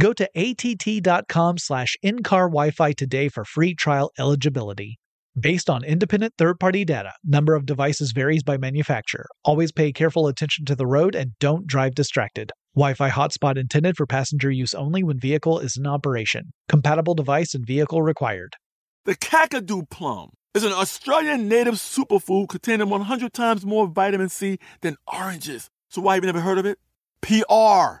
Go to att.com slash in-car Wi-Fi today for free trial eligibility. Based on independent third-party data, number of devices varies by manufacturer. Always pay careful attention to the road and don't drive distracted. Wi-Fi hotspot intended for passenger use only when vehicle is in operation. Compatible device and vehicle required. The Kakadu plum is an Australian native superfood containing 100 times more vitamin C than oranges. So why have you never heard of it? PR.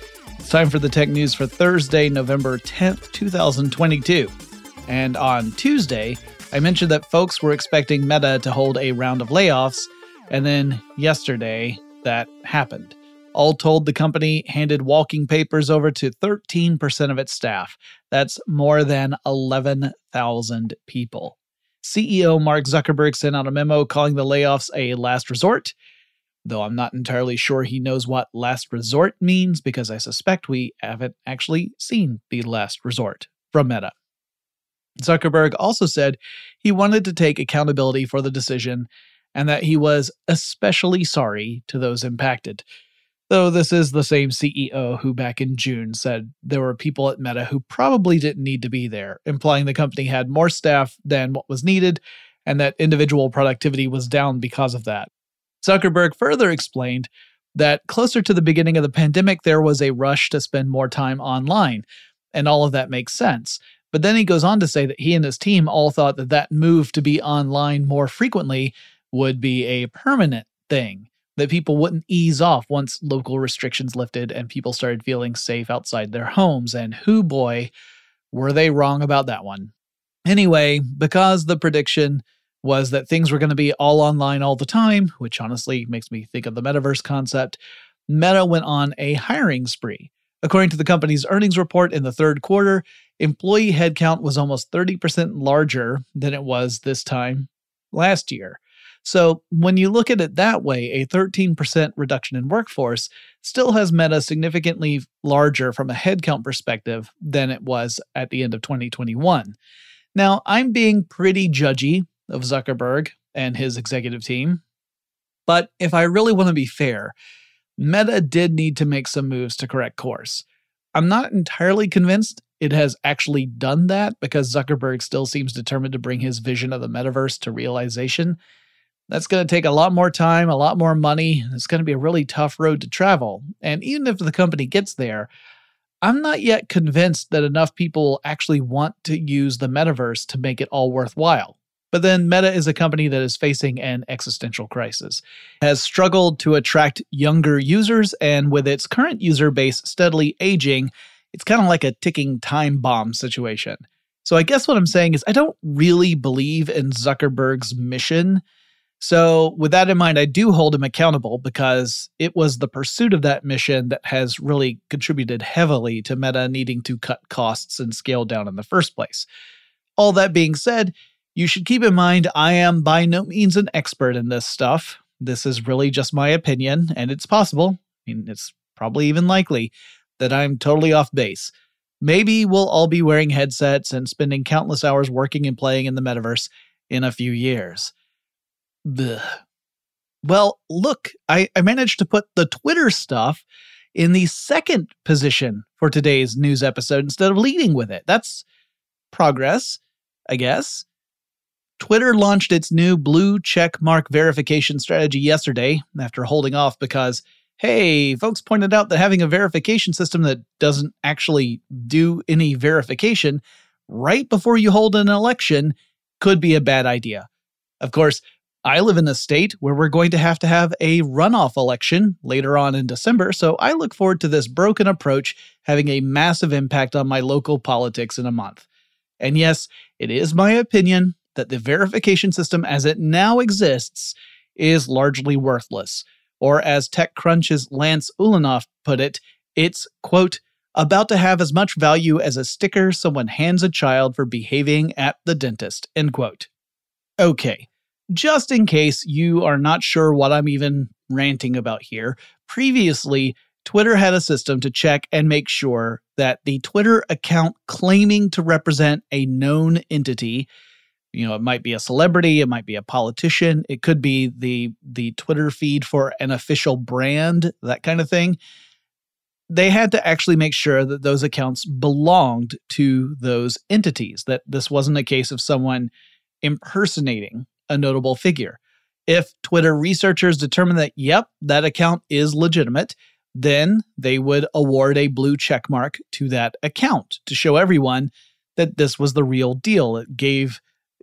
Time for the tech news for Thursday, November 10th, 2022. And on Tuesday, I mentioned that folks were expecting Meta to hold a round of layoffs, and then yesterday, that happened. All told, the company handed walking papers over to 13% of its staff. That's more than 11,000 people. CEO Mark Zuckerberg sent out a memo calling the layoffs a last resort though I'm not entirely sure he knows what last resort means because I suspect we haven't actually seen the last resort from Meta. Zuckerberg also said he wanted to take accountability for the decision and that he was especially sorry to those impacted. Though this is the same CEO who back in June said there were people at Meta who probably didn't need to be there, implying the company had more staff than what was needed and that individual productivity was down because of that. Zuckerberg further explained that closer to the beginning of the pandemic, there was a rush to spend more time online, and all of that makes sense. But then he goes on to say that he and his team all thought that that move to be online more frequently would be a permanent thing, that people wouldn't ease off once local restrictions lifted and people started feeling safe outside their homes. And who boy, were they wrong about that one. Anyway, because the prediction was that things were going to be all online all the time, which honestly makes me think of the metaverse concept. Meta went on a hiring spree. According to the company's earnings report in the third quarter, employee headcount was almost 30% larger than it was this time last year. So, when you look at it that way, a 13% reduction in workforce still has Meta significantly larger from a headcount perspective than it was at the end of 2021. Now, I'm being pretty judgy of Zuckerberg and his executive team. But if I really want to be fair, Meta did need to make some moves to correct course. I'm not entirely convinced it has actually done that because Zuckerberg still seems determined to bring his vision of the metaverse to realization. That's going to take a lot more time, a lot more money. It's going to be a really tough road to travel. And even if the company gets there, I'm not yet convinced that enough people actually want to use the metaverse to make it all worthwhile. But then Meta is a company that is facing an existential crisis, has struggled to attract younger users, and with its current user base steadily aging, it's kind of like a ticking time bomb situation. So I guess what I'm saying is I don't really believe in Zuckerberg's mission so, with that in mind, I do hold him accountable because it was the pursuit of that mission that has really contributed heavily to Meta needing to cut costs and scale down in the first place. All that being said, you should keep in mind I am by no means an expert in this stuff. This is really just my opinion, and it's possible, I mean, it's probably even likely, that I'm totally off base. Maybe we'll all be wearing headsets and spending countless hours working and playing in the metaverse in a few years. Blech. Well, look, I, I managed to put the Twitter stuff in the second position for today's news episode instead of leading with it. That's progress, I guess. Twitter launched its new blue check mark verification strategy yesterday after holding off because, hey, folks pointed out that having a verification system that doesn't actually do any verification right before you hold an election could be a bad idea. Of course, I live in a state where we're going to have to have a runoff election later on in December, so I look forward to this broken approach having a massive impact on my local politics in a month. And yes, it is my opinion that the verification system as it now exists is largely worthless. Or as TechCrunch's Lance Ulanoff put it, it's, quote, about to have as much value as a sticker someone hands a child for behaving at the dentist, end quote. Okay, just in case you are not sure what I'm even ranting about here, previously, Twitter had a system to check and make sure that the Twitter account claiming to represent a known entity, you know, it might be a celebrity, it might be a politician, it could be the the Twitter feed for an official brand, that kind of thing. They had to actually make sure that those accounts belonged to those entities, that this wasn't a case of someone impersonating a notable figure. If Twitter researchers determine that, yep, that account is legitimate, then they would award a blue check mark to that account to show everyone that this was the real deal. It gave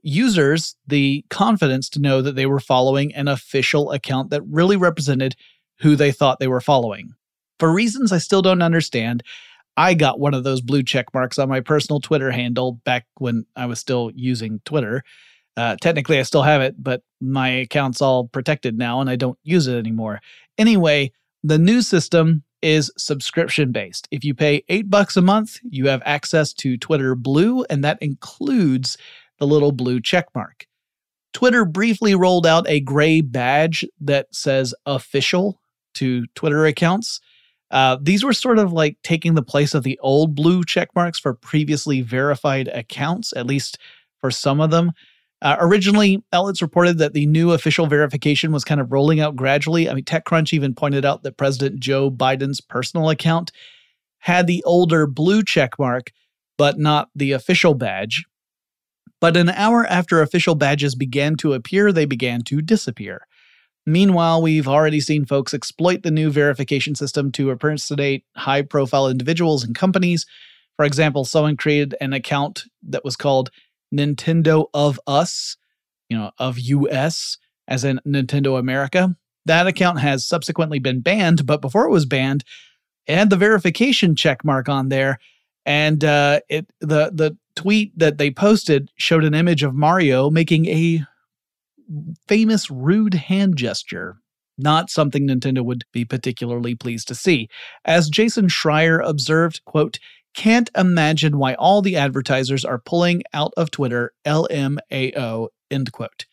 users the confidence to know that they were following an official account that really represented who they thought they were following. For reasons I still don't understand, I got one of those blue check marks on my personal Twitter handle back when I was still using Twitter. Uh, technically, I still have it, but my account's all protected now and I don't use it anymore. Anyway, the new system is subscription based. If you pay eight bucks a month, you have access to Twitter Blue, and that includes the little blue check mark. Twitter briefly rolled out a gray badge that says official to Twitter accounts. Uh, these were sort of like taking the place of the old blue check marks for previously verified accounts, at least for some of them. Uh, originally, outlets reported that the new official verification was kind of rolling out gradually. I mean, TechCrunch even pointed out that President Joe Biden's personal account had the older blue check mark, but not the official badge. But an hour after official badges began to appear, they began to disappear. Meanwhile, we've already seen folks exploit the new verification system to impersonate high profile individuals and companies. For example, someone created an account that was called Nintendo of Us, you know, of US, as in Nintendo America. That account has subsequently been banned, but before it was banned, it had the verification check mark on there. And uh, it the the tweet that they posted showed an image of Mario making a famous rude hand gesture. Not something Nintendo would be particularly pleased to see. As Jason Schreier observed, quote, can't imagine why all the advertisers are pulling out of Twitter LMAO, end quote.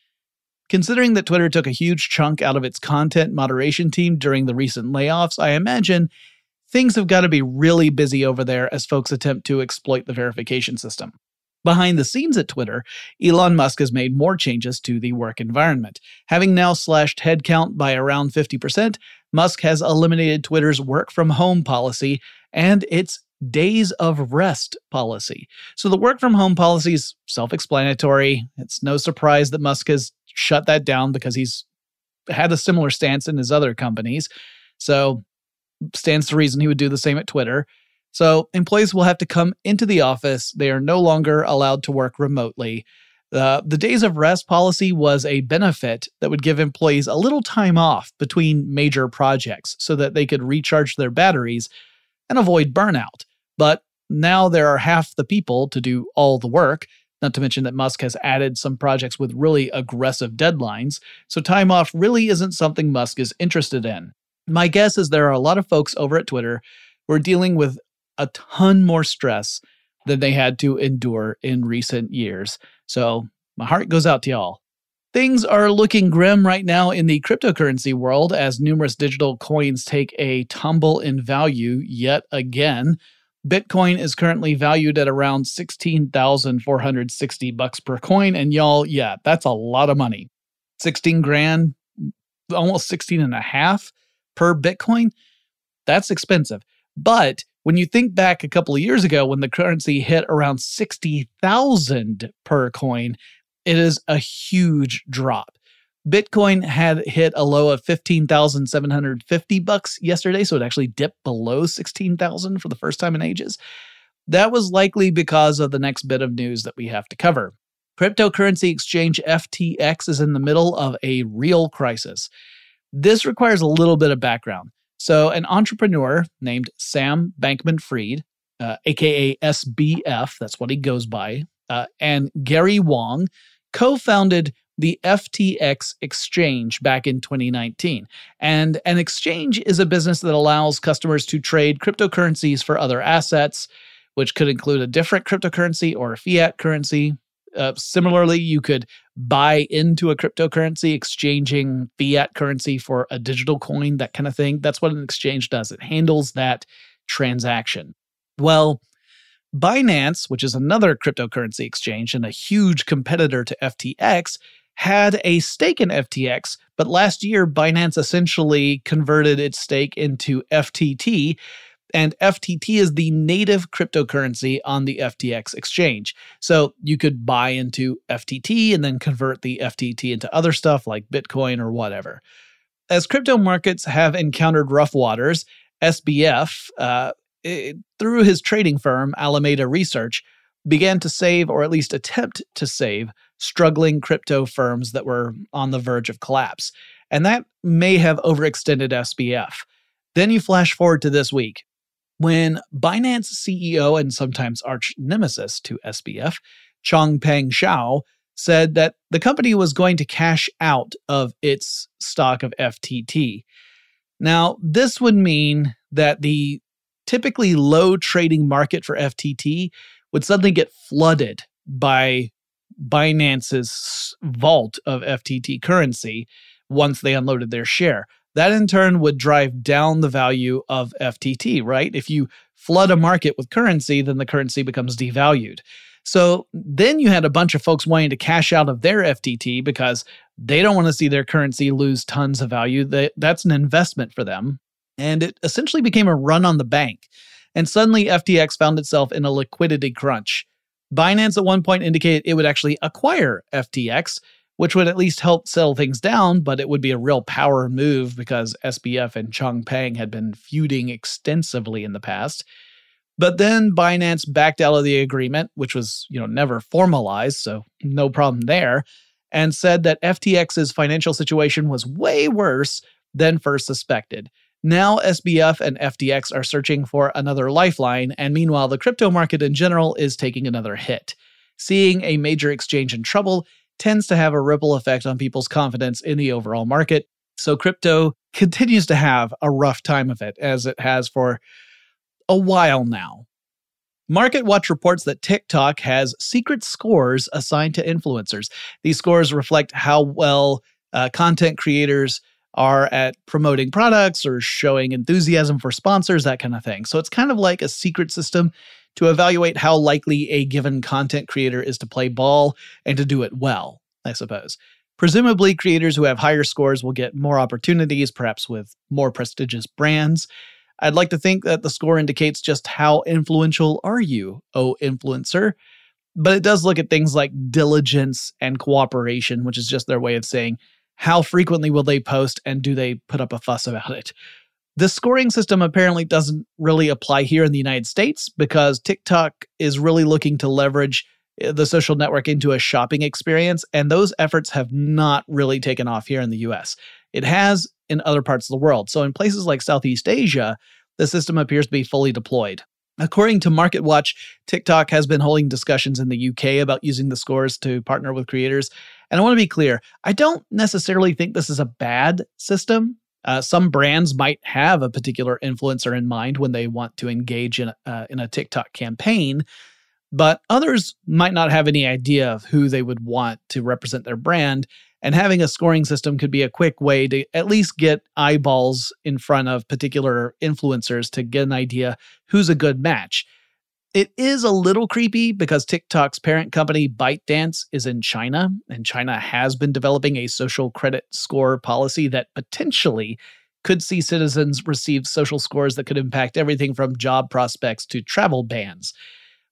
Considering that Twitter took a huge chunk out of its content moderation team during the recent layoffs, I imagine things have got to be really busy over there as folks attempt to exploit the verification system. Behind the scenes at Twitter, Elon Musk has made more changes to the work environment. Having now slashed headcount by around 50%, Musk has eliminated Twitter's work from home policy and its days of rest policy. So the work from home policy is self explanatory. It's no surprise that Musk has shut that down because he's had a similar stance in his other companies. So stands to reason he would do the same at Twitter. So employees will have to come into the office. They are no longer allowed to work remotely. Uh, the days of rest policy was a benefit that would give employees a little time off between major projects so that they could recharge their batteries and avoid burnout. But now there are half the people to do all the work, not to mention that Musk has added some projects with really aggressive deadlines, so time off really isn't something Musk is interested in. My guess is there are a lot of folks over at Twitter who are dealing with a ton more stress than they had to endure in recent years. So my heart goes out to y'all. Things are looking grim right now in the cryptocurrency world as numerous digital coins take a tumble in value yet again. Bitcoin is currently valued at around 16,460 bucks per coin and y'all, yeah, that's a lot of money. 16 grand, almost 16 and a half per Bitcoin. That's expensive. But when you think back a couple of years ago when the currency hit around 60,000 per coin, it is a huge drop. Bitcoin had hit a low of 15,750 bucks yesterday, so it actually dipped below 16,000 for the first time in ages. That was likely because of the next bit of news that we have to cover. Cryptocurrency exchange FTX is in the middle of a real crisis. This requires a little bit of background. So, an entrepreneur named Sam Bankman Fried, uh, aka SBF, that's what he goes by, uh, and Gary Wang co founded the FTX exchange back in 2019. And an exchange is a business that allows customers to trade cryptocurrencies for other assets, which could include a different cryptocurrency or a fiat currency. Uh, similarly, you could buy into a cryptocurrency, exchanging fiat currency for a digital coin, that kind of thing. That's what an exchange does, it handles that transaction. Well, Binance, which is another cryptocurrency exchange and a huge competitor to FTX, had a stake in FTX, but last year Binance essentially converted its stake into FTT, and FTT is the native cryptocurrency on the FTX exchange. So you could buy into FTT and then convert the FTT into other stuff like Bitcoin or whatever. As crypto markets have encountered rough waters, SBF, uh, it, through his trading firm, Alameda Research, began to save or at least attempt to save struggling crypto firms that were on the verge of collapse. And that may have overextended SBF. Then you flash forward to this week when Binance CEO and sometimes arch nemesis to SBF, Changpeng Zhao, said that the company was going to cash out of its stock of FTT. Now, this would mean that the typically low trading market for FTT would suddenly get flooded by Binance's vault of FTT currency once they unloaded their share. That in turn would drive down the value of FTT, right? If you flood a market with currency, then the currency becomes devalued. So then you had a bunch of folks wanting to cash out of their FTT because they don't want to see their currency lose tons of value. That's an investment for them and it essentially became a run on the bank. And suddenly, FTX found itself in a liquidity crunch. Binance at one point indicated it would actually acquire FTX, which would at least help settle things down, but it would be a real power move because SBF and Changpeng had been feuding extensively in the past. But then Binance backed out of the agreement, which was, you know, never formalized, so no problem there, and said that FTX's financial situation was way worse than first suspected. Now, SBF and FTX are searching for another lifeline, and meanwhile, the crypto market in general is taking another hit. Seeing a major exchange in trouble tends to have a ripple effect on people's confidence in the overall market. So, crypto continues to have a rough time of it, as it has for a while now. MarketWatch reports that TikTok has secret scores assigned to influencers. These scores reflect how well uh, content creators are at promoting products or showing enthusiasm for sponsors, that kind of thing. So it's kind of like a secret system to evaluate how likely a given content creator is to play ball and to do it well, I suppose. Presumably, creators who have higher scores will get more opportunities, perhaps with more prestigious brands. I'd like to think that the score indicates just how influential are you, oh influencer. But it does look at things like diligence and cooperation, which is just their way of saying how frequently will they post and do they put up a fuss about it. The scoring system apparently doesn't really apply here in the United States because TikTok is really looking to leverage eh, the social network into a shopping experience, and those efforts have not really taken off here in the US. It has in other parts of the world. So, in places like Southeast Asia, the system appears to be fully deployed. According to MarketWatch, TikTok has been holding discussions in the UK about using the scores to partner with creators. And I want to be clear I don't necessarily think this is a bad system. Uh, some brands might have a particular influencer in mind when they want to engage in, uh, in a TikTok campaign, but others might not have any idea of who they would want to represent their brand. And having a scoring system could be a quick way to at least get eyeballs in front of particular influencers to get an idea who's a good match. It is a little creepy because TikTok's parent company ByteDance is in China, and China has been developing a social credit score policy that potentially could see citizens receive social scores that could impact everything from job prospects to travel bans.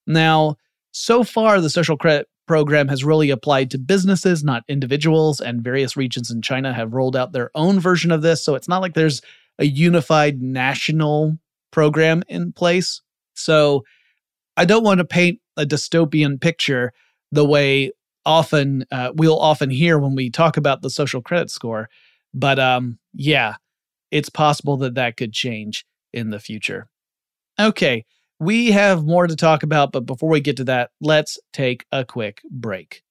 Now, so far, the social credit program has really applied to businesses, not individuals, and various regions in China have rolled out their own version of this. So it's not like there's a unified national program in place. So I don't want to paint a dystopian picture the way often uh, we'll often hear when we talk about the social credit score. But um, yeah, it's possible that that could change in the future. Okay, we have more to talk about, but before we get to that, let's take a quick break.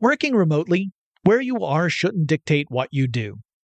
Working remotely, where you are shouldn't dictate what you do.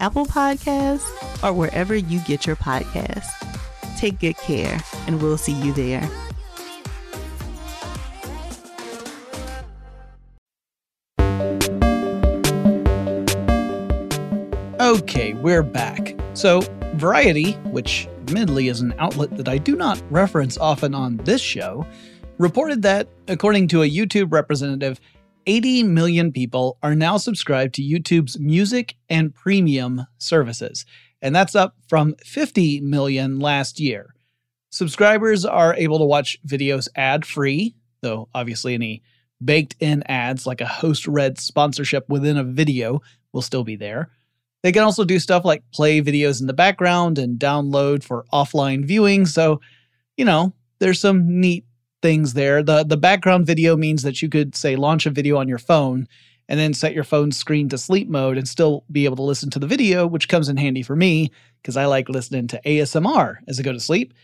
Apple Podcasts, or wherever you get your podcasts. Take good care, and we'll see you there. Okay, we're back. So, Variety, which admittedly is an outlet that I do not reference often on this show, reported that, according to a YouTube representative, 80 million people are now subscribed to YouTube's music and premium services, and that's up from 50 million last year. Subscribers are able to watch videos ad free, though obviously any baked in ads like a host read sponsorship within a video will still be there. They can also do stuff like play videos in the background and download for offline viewing. So, you know, there's some neat things there. The the background video means that you could say launch a video on your phone and then set your phone screen to sleep mode and still be able to listen to the video, which comes in handy for me because I like listening to ASMR as I go to sleep.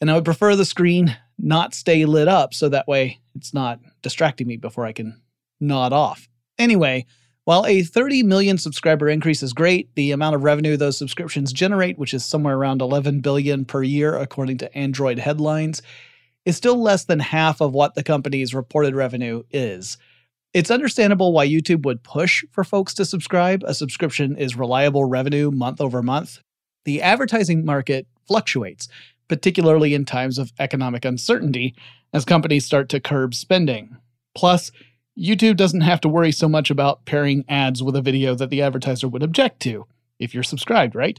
And I would prefer the screen not stay lit up so that way it's not distracting me before I can nod off. Anyway, while a 30 million subscriber increase is great, the amount of revenue those subscriptions generate, which is somewhere around 11 billion per year according to Android headlines, is still less than half of what the company's reported revenue is. It's understandable why YouTube would push for folks to subscribe. A subscription is reliable revenue month over month. The advertising market fluctuates, particularly in times of economic uncertainty, as companies start to curb spending. Plus, YouTube doesn't have to worry so much about pairing ads with a video that the advertiser would object to if you're subscribed, right?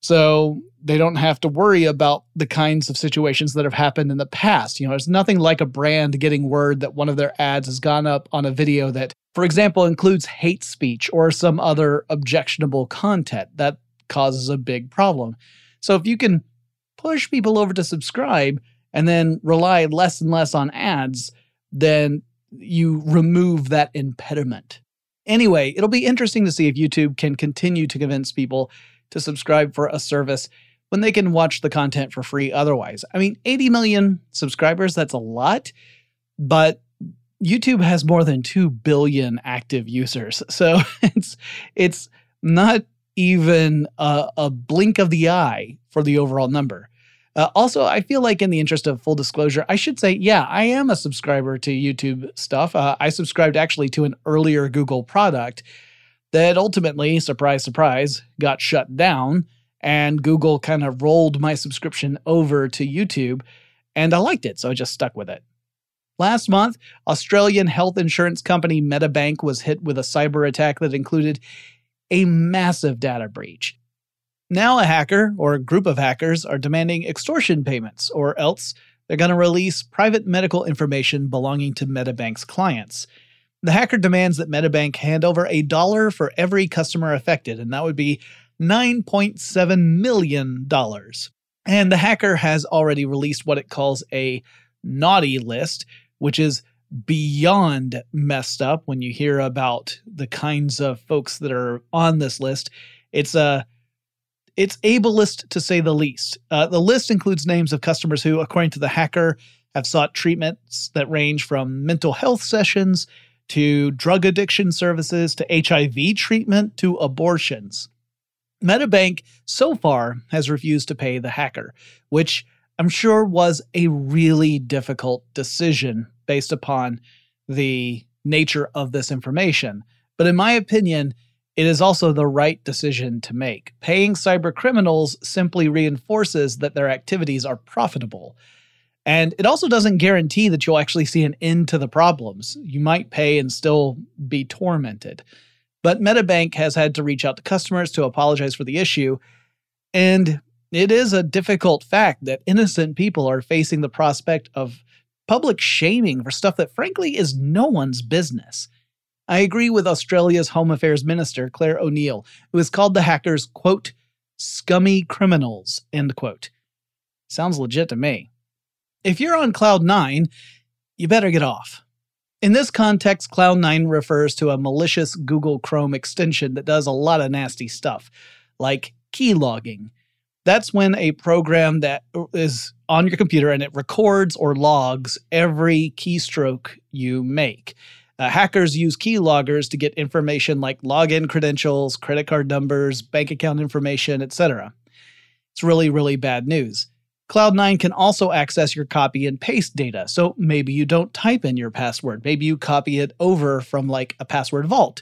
So they don't have to worry about the kinds of situations that have happened in the past. You know, there's nothing like a brand getting word that one of their ads has gone up on a video that, for example, includes hate speech or some other objectionable content. That causes a big problem. So if you can push people over to subscribe and then rely less and less on ads, then you remove that impediment. Anyway, it'll be interesting to see if YouTube can continue to convince people to subscribe for a service when they can watch the content for free otherwise. I mean, 80 million subscribers, that's a lot, but YouTube has more than 2 billion active users. So it's it's not even a, a blink of the eye for the overall number. Uh, also, I feel like, in the interest of full disclosure, I should say, yeah, I am a subscriber to YouTube stuff. Uh, I subscribed actually to an earlier Google product that ultimately, surprise, surprise, got shut down. And Google kind of rolled my subscription over to YouTube. And I liked it, so I just stuck with it. Last month, Australian health insurance company Medibank was hit with a cyber attack that included a massive data breach. Now, a hacker or a group of hackers are demanding extortion payments, or else they're going to release private medical information belonging to Medibank's clients. The hacker demands that Medibank hand over a dollar for every customer affected, and that would be $9.7 million. And the hacker has already released what it calls a naughty list, which is beyond messed up when you hear about the kinds of folks that are on this list. It's a it's ableist to say the least. Uh, the list includes names of customers who, according to the hacker, have sought treatments that range from mental health sessions to drug addiction services to HIV treatment to abortions. Medibank so far has refused to pay the hacker, which I'm sure was a really difficult decision based upon the nature of this information. But in my opinion, it is also the right decision to make. Paying cyber criminals simply reinforces that their activities are profitable. And it also doesn't guarantee that you'll actually see an end to the problems. You might pay and still be tormented. But Medibank has had to reach out to customers to apologize for the issue. And it is a difficult fact that innocent people are facing the prospect of public shaming for stuff that, frankly, is no one's business. I agree with Australia's Home Affairs Minister, Clare O'Neil, who has called the hackers, quote, scummy criminals, end quote. Sounds legit to me. If you're on Cloud 9, you better get off. In this context, Cloud 9 refers to a malicious Google Chrome extension that does a lot of nasty stuff, like keylogging. That's when a program that is on your computer and it records or logs every keystroke you make. Uh, hackers use keyloggers to get information like login credentials, credit card numbers, bank account information, etc. It's really, really bad news. Cloud9 can also access your copy and paste data. So maybe you don't type in your password. Maybe you copy it over from like a password vault.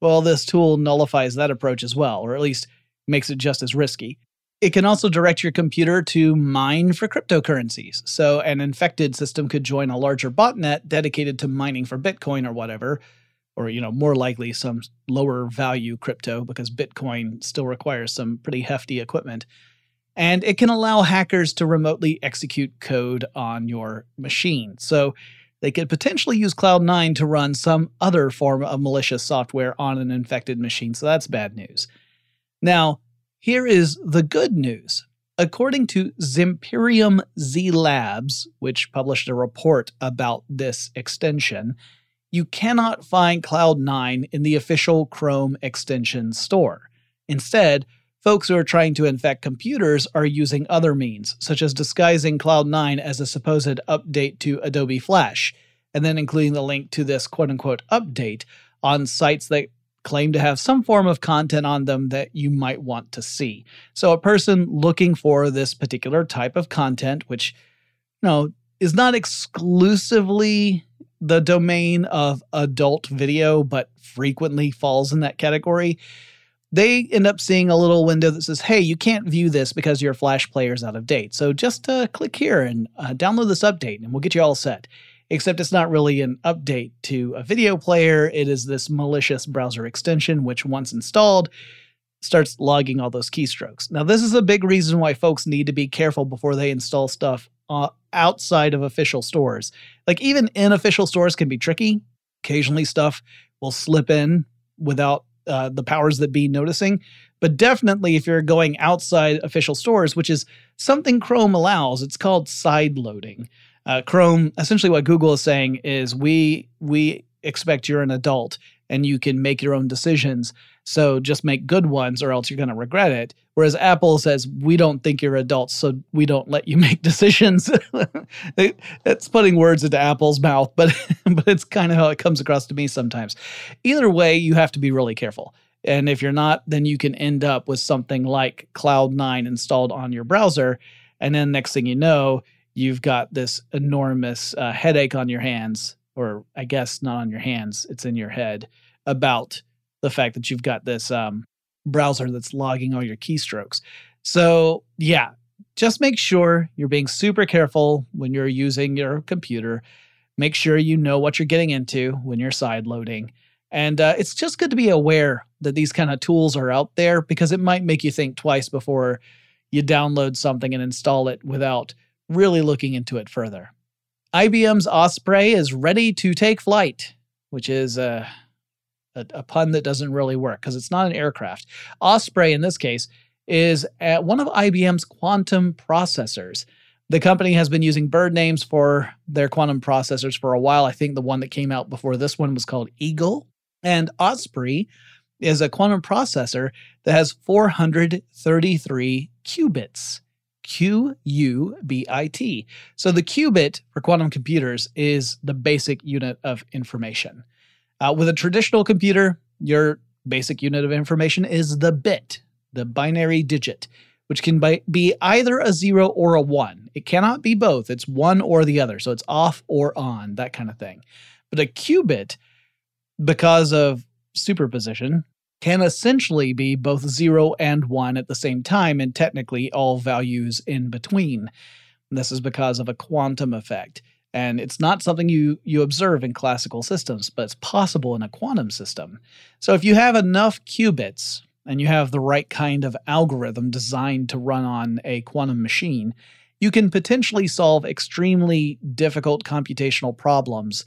Well, this tool nullifies that approach as well, or at least makes it just as risky. It can also direct your computer to mine for cryptocurrencies. So, an infected system could join a larger botnet dedicated to mining for Bitcoin or whatever, or, you know, more likely some lower value crypto because Bitcoin still requires some pretty hefty equipment. And it can allow hackers to remotely execute code on your machine. So, they could potentially use Cloud9 to run some other form of malicious software on an infected machine. So, that's bad news. Now, here is the good news. According to Zimperium Z Labs, which published a report about this extension, you cannot find Cloud9 in the official Chrome extension store. Instead, folks who are trying to infect computers are using other means, such as disguising Cloud9 as a supposed update to Adobe Flash, and then including the link to this quote unquote update on sites that claim to have some form of content on them that you might want to see. So a person looking for this particular type of content, which you know is not exclusively the domain of adult video, but frequently falls in that category, they end up seeing a little window that says, hey, you can't view this because your Flash player is out of date. So just uh, click here and uh, download this update and we'll get you all set except it's not really an update to a video player. It is this malicious browser extension, which once installed, starts logging all those keystrokes. Now, this is a big reason why folks need to be careful before they install stuff uh, outside of official stores. Like, even in official stores can be tricky. Occasionally, stuff will slip in without uh, the powers that be noticing. But definitely, if you're going outside official stores, which is something Chrome allows, it's called side loading. Uh, Chrome, essentially, what Google is saying is we we expect you're an adult and you can make your own decisions. So just make good ones, or else you're going to regret it. Whereas Apple says we don't think you're adults, so we don't let you make decisions. it's putting words into Apple's mouth, but but it's kind of how it comes across to me sometimes. Either way, you have to be really careful. And if you're not, then you can end up with something like Cloud9 installed on your browser. And then next thing you know, you've got this enormous uh, headache on your hands, or I guess not on your hands, it's in your head about the fact that you've got this um, browser that's logging all your keystrokes. So, yeah, just make sure you're being super careful when you're using your computer. Make sure you know what you're getting into when you're side loading. And uh, it's just good to be aware that these kind of tools are out there because it might make you think twice before you download something and install it without really looking into it further. IBM's Osprey is ready to take flight, which is a, a, a pun that doesn't really work because it's not an aircraft. Osprey, in this case, is at one of IBM's quantum processors. The company has been using bird names for their quantum processors for a while. I think the one that came out before this one was called Eagle. And Osprey is a quantum processor that has 433 qubits. Q U B I T. So the qubit for quantum computers is the basic unit of information. Uh, with a traditional computer, your basic unit of information is the bit, the binary digit, which can be either a zero or a one. It cannot be both, it's one or the other. So it's off or on, that kind of thing. But a qubit, because of superposition, can essentially be both 0 and 1 at the same time, and technically all values in between. This is because of a quantum effect. And it's not something you, you observe in classical systems, but it's possible in a quantum system. So if you have enough qubits and you have the right kind of algorithm designed to run on a quantum machine, you can potentially solve extremely difficult computational problems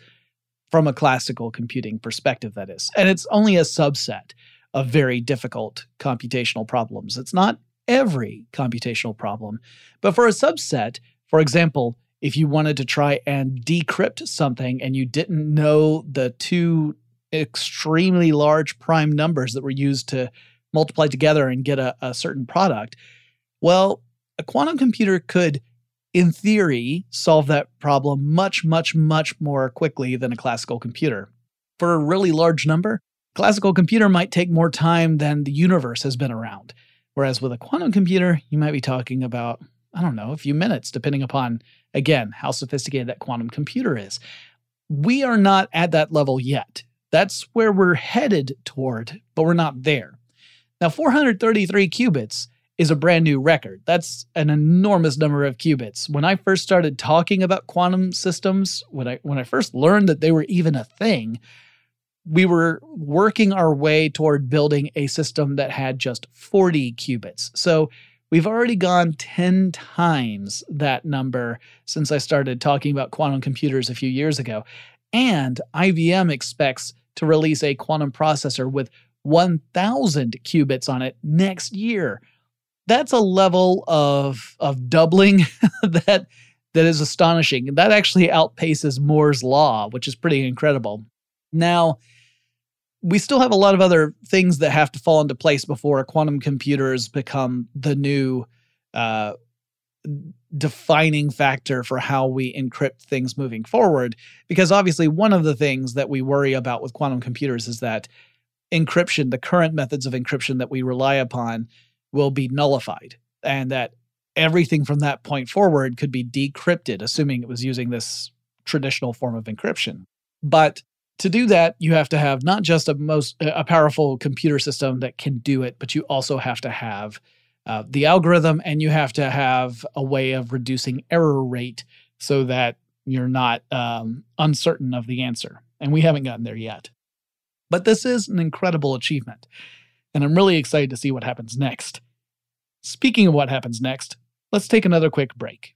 from a classical computing perspective, that is. And it's only a subset of very difficult computational problems. It's not every computational problem, but for a subset, for example, if you wanted to try and decrypt something and you didn't know the two extremely large prime numbers that were used to multiply together and get a, a certain product, Well, a quantum computer could, in theory, solve that problem much, much, much more quickly than a classical computer. For a really large number, classical computer might take more time than the universe has been around. Whereas with a quantum computer, you might be talking about, I don't know, a few minutes, depending upon, again, how sophisticated that quantum computer is. We are not at that level yet. That's where we're headed toward, but we're not there. Now, 433 qubits is a brand new record. That's an enormous number of qubits. When I first started talking about quantum systems, when I when I first learned that they were even a thing, we were working our way toward building a system that had just 40 qubits. So we've already gone 10 times that number since I started talking about quantum computers a few years ago. And IBM expects to release a quantum processor with 1000 qubits on it next year. That's a level of of doubling that that is astonishing. That actually outpaces Moore's law, which is pretty incredible. Now, we still have a lot of other things that have to fall into place before quantum computers become the new uh, defining factor for how we encrypt things moving forward. Because obviously, one of the things that we worry about with quantum computers is that encryption, the current methods of encryption that we rely upon, will be nullified, and that everything from that point forward could be decrypted, assuming it was using this traditional form of encryption. But to do that, you have to have not just a most a powerful computer system that can do it, but you also have to have uh, the algorithm and you have to have a way of reducing error rate so that you're not um, uncertain of the answer. And we haven't gotten there yet. But this is an incredible achievement. And I'm really excited to see what happens next. Speaking of what happens next, let's take another quick break.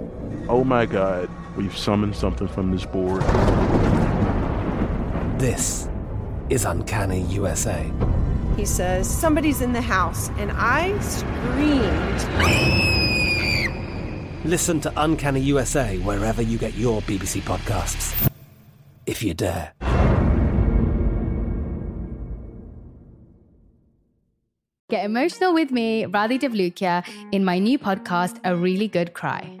oh my God, we've summoned something from this board. This is Uncanny USA. He says, Somebody's in the house, and I screamed. Listen to Uncanny USA wherever you get your BBC podcasts, if you dare. Get emotional with me, Radhi Devlukia, in my new podcast, A Really Good Cry.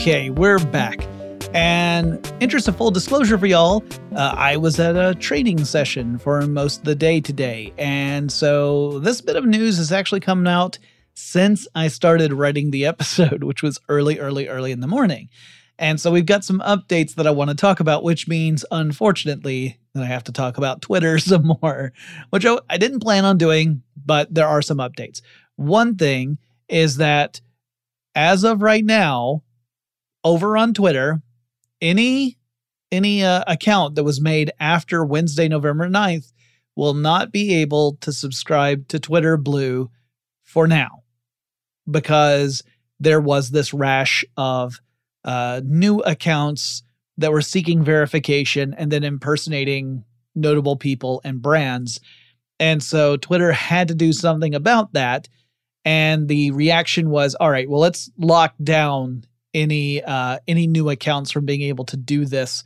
Okay, we're back. And interest of full disclosure for y'all, uh, I was at a training session for most of the day today. And so this bit of news has actually come out since I started writing the episode, which was early, early, early in the morning. And so we've got some updates that I want to talk about, which means, unfortunately, that I have to talk about Twitter some more, which I didn't plan on doing, but there are some updates. One thing is that as of right now, over on Twitter, any any uh, account that was made after Wednesday, November 9th will not be able to subscribe to Twitter Blue for now because there was this rash of uh, new accounts that were seeking verification and then impersonating notable people and brands. And so Twitter had to do something about that. And the reaction was, all right, well, let's lock down any uh, any new accounts from being able to do this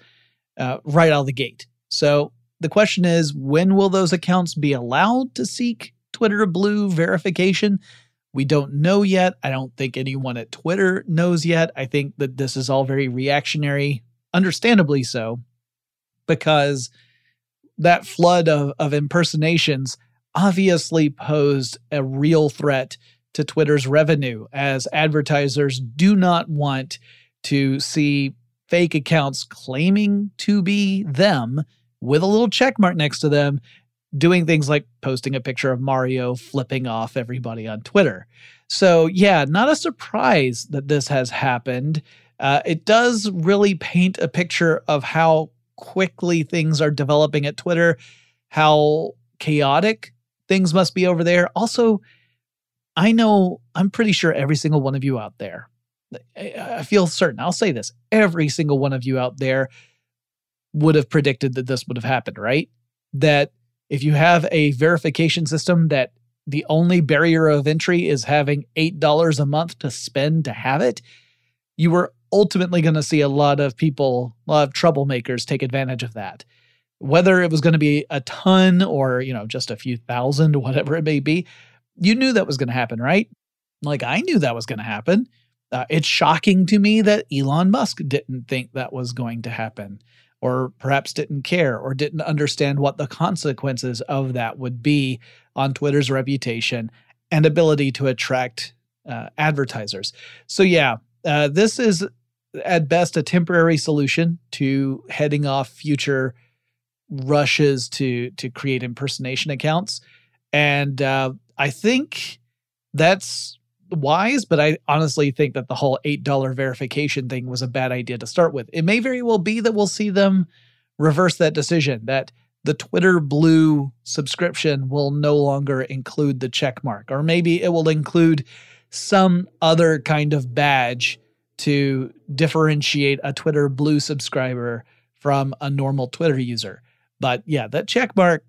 uh, right out of the gate. So the question is, when will those accounts be allowed to seek Twitter Blue verification? We don't know yet. I don't think anyone at Twitter knows yet. I think that this is all very reactionary, understandably so, because that flood of, of impersonations obviously posed a real threat to Twitter's revenue, as advertisers do not want to see fake accounts claiming to be them with a little check mark next to them doing things like posting a picture of Mario flipping off everybody on Twitter. So, yeah, not a surprise that this has happened. Uh, it does really paint a picture of how quickly things are developing at Twitter, how chaotic things must be over there. Also, I know, I'm pretty sure every single one of you out there, I feel certain, I'll say this every single one of you out there would have predicted that this would have happened, right? That if you have a verification system that the only barrier of entry is having $8 a month to spend to have it, you were ultimately going to see a lot of people, a lot of troublemakers take advantage of that. Whether it was going to be a ton or, you know, just a few thousand, whatever it may be, you knew that was going to happen, right? Like I knew that was going to happen. Uh, it's shocking to me that Elon Musk didn't think that was going to happen, or perhaps didn't care, or didn't understand what the consequences of that would be on Twitter's reputation and ability to attract uh, advertisers. So, yeah, uh, this is at best a temporary solution to heading off future rushes to to create impersonation accounts. And uh, I think that's wise, but I honestly think that the whole $8 verification thing was a bad idea to start with. It may very well be that we'll see them reverse that decision, that the Twitter Blue subscription will no longer include the check mark, or maybe it will include some other kind of badge to differentiate a Twitter Blue subscriber from a normal Twitter user. But yeah, that check mark,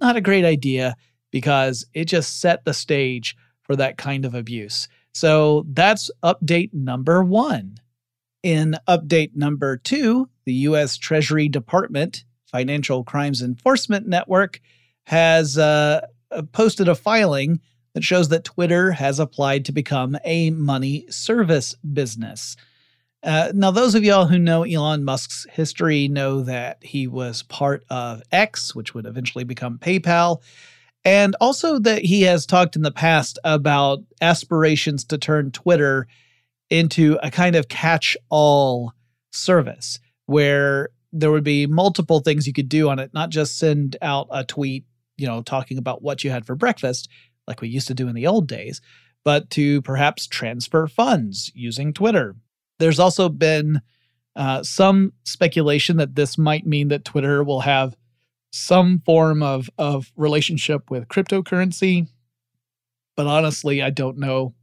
not a great idea because it just set the stage for that kind of abuse. So that's update number one. In update number two, the U.S. Treasury Department Financial Crimes Enforcement Network has uh, uh, posted a filing that shows that Twitter has applied to become a money service business. Uh, now, those of y'all who know Elon Musk's history know that he was part of X, which would eventually become PayPal. And also that he has talked in the past about aspirations to turn Twitter into a kind of catch all service where there would be multiple things you could do on it, not just send out a tweet, you know, talking about what you had for breakfast, like we used to do in the old days, but to perhaps transfer funds using Twitter. There's also been uh, some speculation that this might mean that Twitter will have some form of of relationship with cryptocurrency. But honestly, I don't know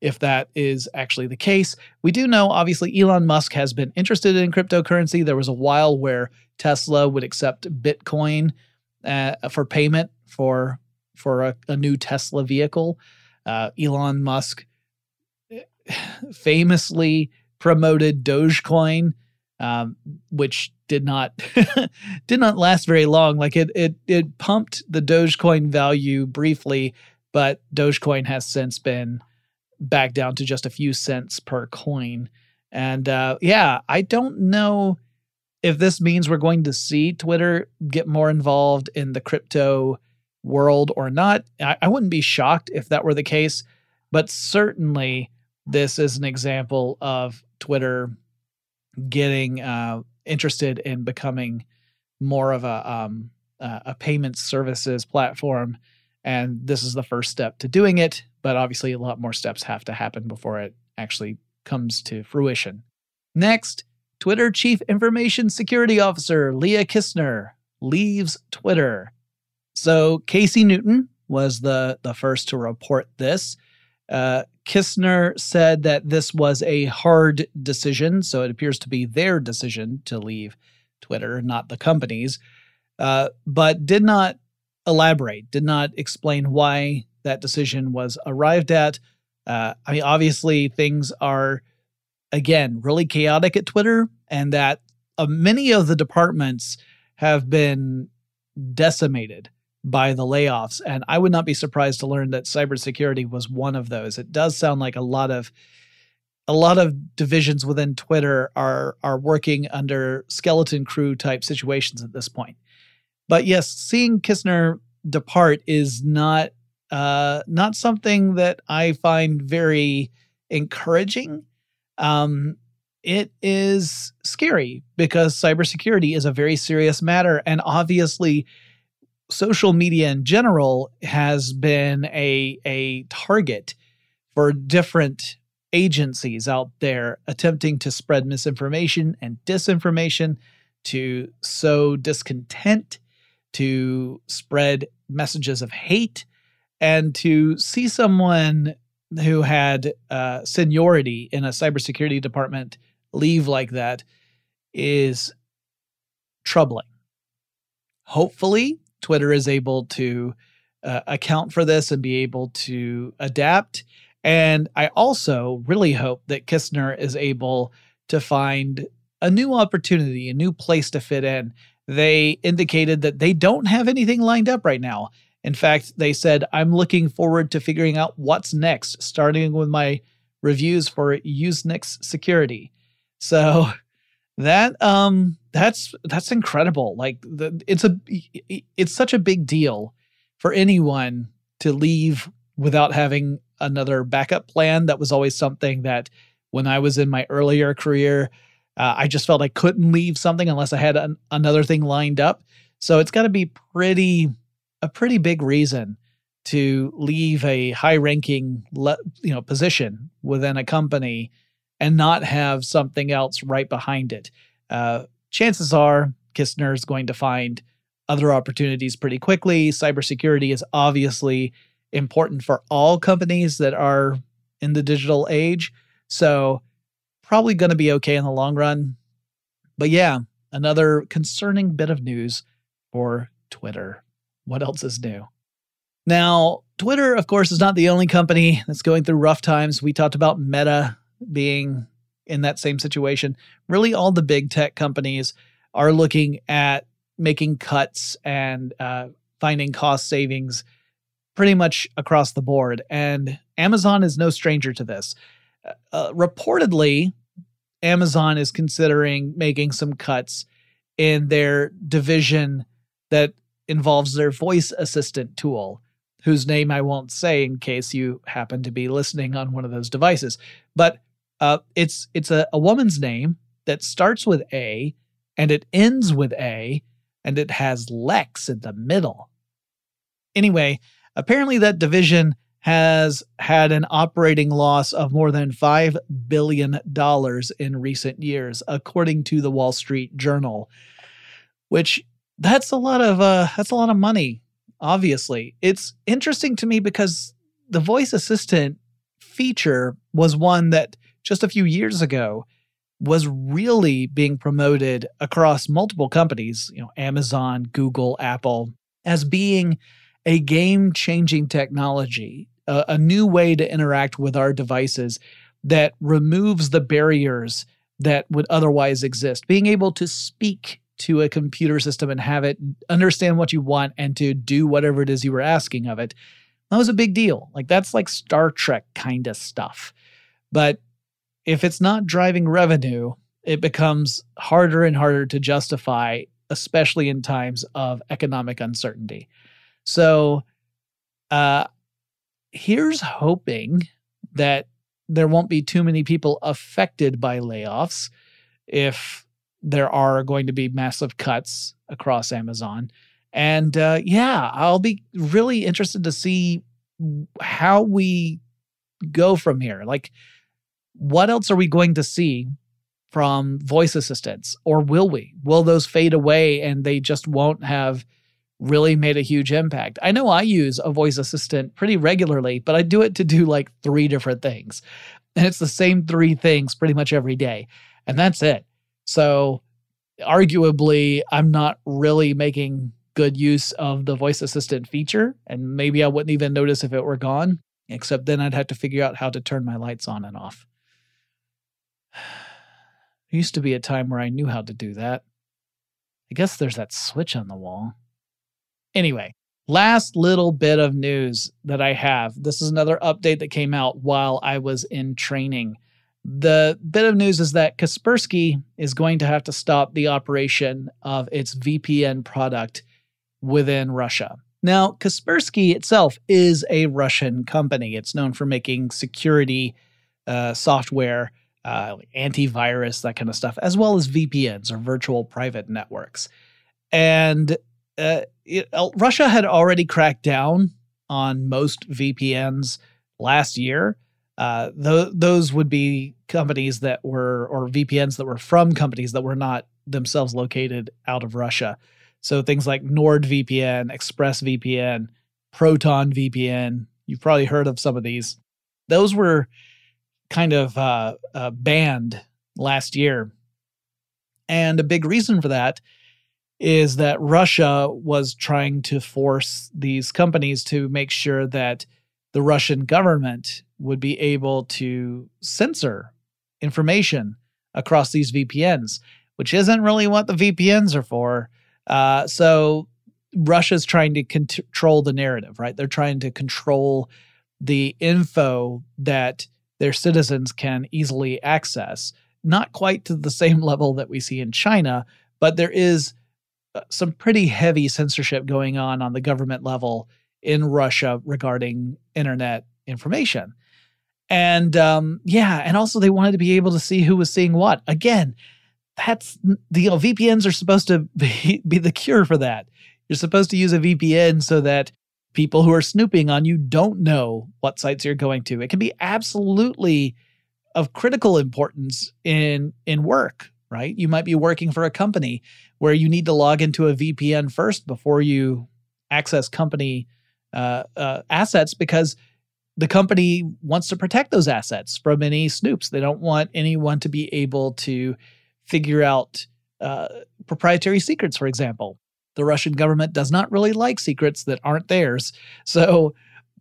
if that is actually the case. We do know, obviously, Elon Musk has been interested in cryptocurrency. There was a while where Tesla would accept Bitcoin uh, for payment for for a, a new Tesla vehicle. Uh, Elon Musk famously promoted Dogecoin, um, which did not did not last very long. Like it it it pumped the Dogecoin value briefly, but Dogecoin has since been back down to just a few cents per coin. And uh, yeah, I don't know if this means we're going to see Twitter get more involved in the crypto world or not. I, I wouldn't be shocked if that were the case, but certainly this is an example of Twitter getting uh, interested in becoming more of a um, a payment services platform, and this is the first step to doing it. But obviously, a lot more steps have to happen before it actually comes to fruition. Next, Twitter Chief Information Security Officer Lea Kissner leaves Twitter. So Casey Newton was the the first to report this. Uh, Kissner said that this was a hard decision, so it appears to be their decision to leave Twitter, not the company's, uh, but did not elaborate, did not explain why that decision was arrived at. Uh, I mean, obviously, things are, again, really chaotic at Twitter, and that uh, many of the departments have been decimated by the layoffs. And I would not be surprised to learn that cybersecurity was one of those. It does sound like a lot of a lot of divisions within Twitter are are working under skeleton crew type situations at this point. But yes, seeing Kissner depart is not uh, not something that I find very encouraging. Um, it is scary because cybersecurity is a very serious matter, and obviously, social media in general has been a a target for different agencies out there attempting to spread misinformation and disinformation, to sow discontent, to spread messages of hate, and to see someone who had uh, seniority in a cybersecurity department leave like that is troubling. Hopefully, Twitter is able to uh, account for this and be able to adapt. And I also really hope that Kissner is able to find a new opportunity, a new place to fit in. They indicated that they don't have anything lined up right now. In fact, they said, I'm looking forward to figuring out what's next, starting with my reviews for Usenix security. So that um that's that's incredible. Like the, it's a it's such a big deal for anyone to leave without having another backup plan. That was always something that when I was in my earlier career, uh, I just felt I couldn't leave something unless I had an, another thing lined up. So it's got to be pretty a pretty big reason to leave a high ranking le- you know position within a company and not have something else right behind it. Uh, chances are Kissner is going to find other opportunities pretty quickly. Cybersecurity is obviously important for all companies that are in the digital age. So, probably going to be okay in the long run. But yeah, another concerning bit of news for Twitter. What else is new? Now, Twitter, of course, is not the only company that's going through rough times. We talked about Meta being in that same situation. Really, all the big tech companies are looking at making cuts and uh, finding cost savings pretty much across the board. And Amazon is no stranger to this. Uh, uh reportedly, Amazon is considering making some cuts in their division that involves their voice assistant tool, whose name I won't say in case you happen to be listening on one of those devices. But uh, it's it's a, a woman's name that starts with A and it ends with A and it has Lex in the middle. Anyway, apparently that division has had an operating loss of more than $5 billion in recent years, according to the Wall Street Journal, which that's a lot of uh, that's a lot of money. Obviously, it's interesting to me because the voice assistant feature was one that just a few years ago was really being promoted across multiple companies, you know, Amazon, Google, Apple, as being a game changing technology, a, a, new way to interact with our devices that removes the barriers that would otherwise exist. Being able to speak to a computer system and have it understand what you want and to do whatever it is you were asking of it. That was a big deal. Like that's like Star Trek kind of stuff. But if it's not driving revenue, it becomes harder and harder to justify, especially in times of economic uncertainty. So, uh, here's hoping that there won't be too many people affected by layoffs if there are going to be massive cuts across Amazon. And uh, yeah, I'll be really interested to see how we go from here. Like, what else are we going to see from voice assistants? Or will we? Will those fade away and they just won't have really made a huge impact? I know I use a voice assistant pretty regularly, but I do it to do like three different things. And it's the same three things pretty much every day. And that's it. So, arguably, I'm not really making good use of the voice assistant feature. And maybe I wouldn't even notice if it were gone, except then I'd have to figure out how to turn my lights on and off. There used to be a time where I knew how to do that. I guess there's that switch on the wall. Anyway, last little bit of news that I have. This is another update that came out while I was in training. The bit of news is that Kaspersky is going to have to stop the operation of its VPN product within Russia. Now, Kaspersky itself is a Russian company. It's known for making security uh, software uh, antivirus, that kind of stuff, as well as VPNs or virtual private networks. And uh, it, uh, Russia had already cracked down on most VPNs last year. Uh, th- those would be companies that were, or VPNs that were from companies that were not themselves located out of Russia. So things like NordVPN, ExpressVPN, Proton VPN. You've probably heard of some of these. Those were kind of uh, uh, banned last year. And a big reason for that is that Russia was trying to force these companies to make sure that the Russian government would be able to censor information across these VPNs, which isn't really what the VPNs are for. Uh, so Russia's trying to control the narrative, right? They're trying to control the info that their citizens can easily access. Not quite to the same level that we see in China, but there is uh, some pretty heavy censorship going on on the government level in Russia regarding internet information. And um, yeah, and also they wanted to be able to see who was seeing what. Again, that's the you know, VPNs are supposed to be, be the cure for that. You're supposed to use a VPN so that people who are snooping on you don't know what sites you're going to. It can be absolutely of critical importance in in work, right? You might be working for a company where you need to log into a VPN first before you access company uh, uh, assets because the company wants to protect those assets from any snoops. They don't want anyone to be able to figure out uh, proprietary secrets, for example the Russian government does not really like secrets that aren't theirs. So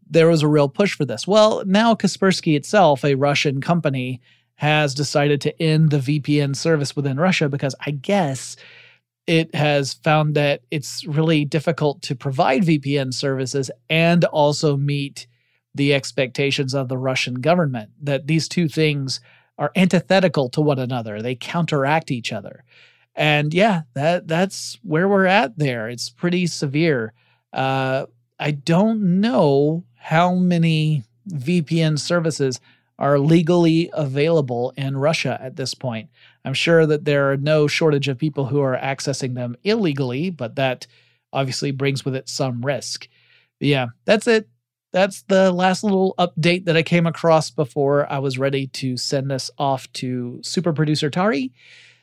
there was a real push for this. Well, now Kaspersky itself, a Russian company, has decided to end the VPN service within Russia because I guess it has found that it's really difficult to provide VPN services and also meet the expectations of the Russian government. That these two things are antithetical to one another, they counteract each other. And yeah, that that's where we're at there. It's pretty severe. Uh, I don't know how many VPN services are legally available in Russia at this point. I'm sure that there are no shortage of people who are accessing them illegally, but that obviously brings with it some risk. But yeah, that's it. That's the last little update that I came across before I was ready to send this off to super producer Tari.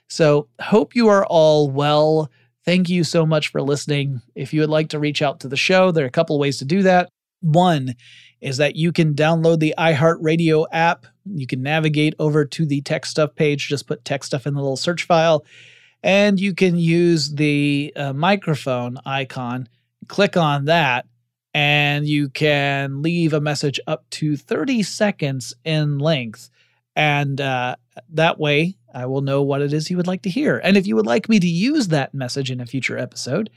So, hope you are all well. Thank you so much for listening. If you would like to reach out to the show, there are a couple ways to do that. One is that you can download the iHeartRadio app. You can navigate over to the tech stuff page, just put tech stuff in the little search file, and you can use the uh, microphone icon, click on that, and you can leave a message up to 30 seconds in length. And uh, that way, I will know what it is you would like to hear. And if you would like me to use that message in a future episode,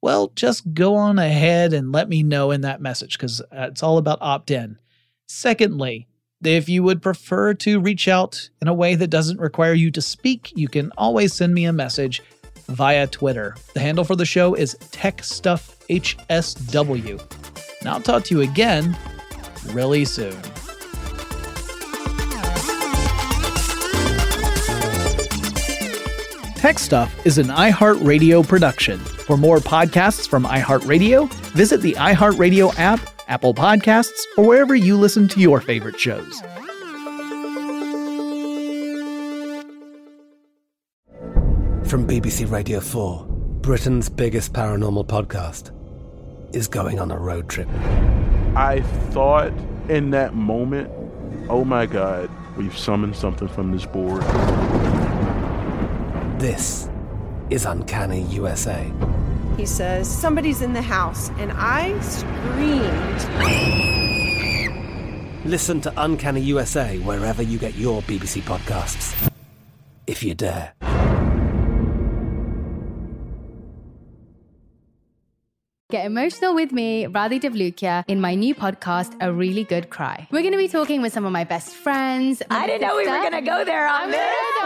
well, just go on ahead and let me know in that message because uh, it's all about opt in. Secondly, if you would prefer to reach out in a way that doesn't require you to speak, you can always send me a message via Twitter. The handle for the show is TechStuffHSW. And I'll talk to you again really soon. Tech Stuff is an iHeartRadio production. For more podcasts from iHeartRadio, visit the iHeartRadio app, Apple Podcasts, or wherever you listen to your favorite shows. From BBC Radio 4, Britain's biggest paranormal podcast is going on a road trip. I thought in that moment, oh my God, we've summoned something from this board. This is Uncanny USA. He says, Somebody's in the house, and I screamed. Listen to Uncanny USA wherever you get your BBC podcasts, if you dare. Get emotional with me, Radhi Devlukia, in my new podcast, A Really Good Cry. We're going to be talking with some of my best friends. I didn't know we were going to go there on this.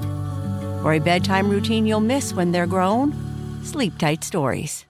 or a bedtime routine you'll miss when they're grown? Sleep Tight Stories.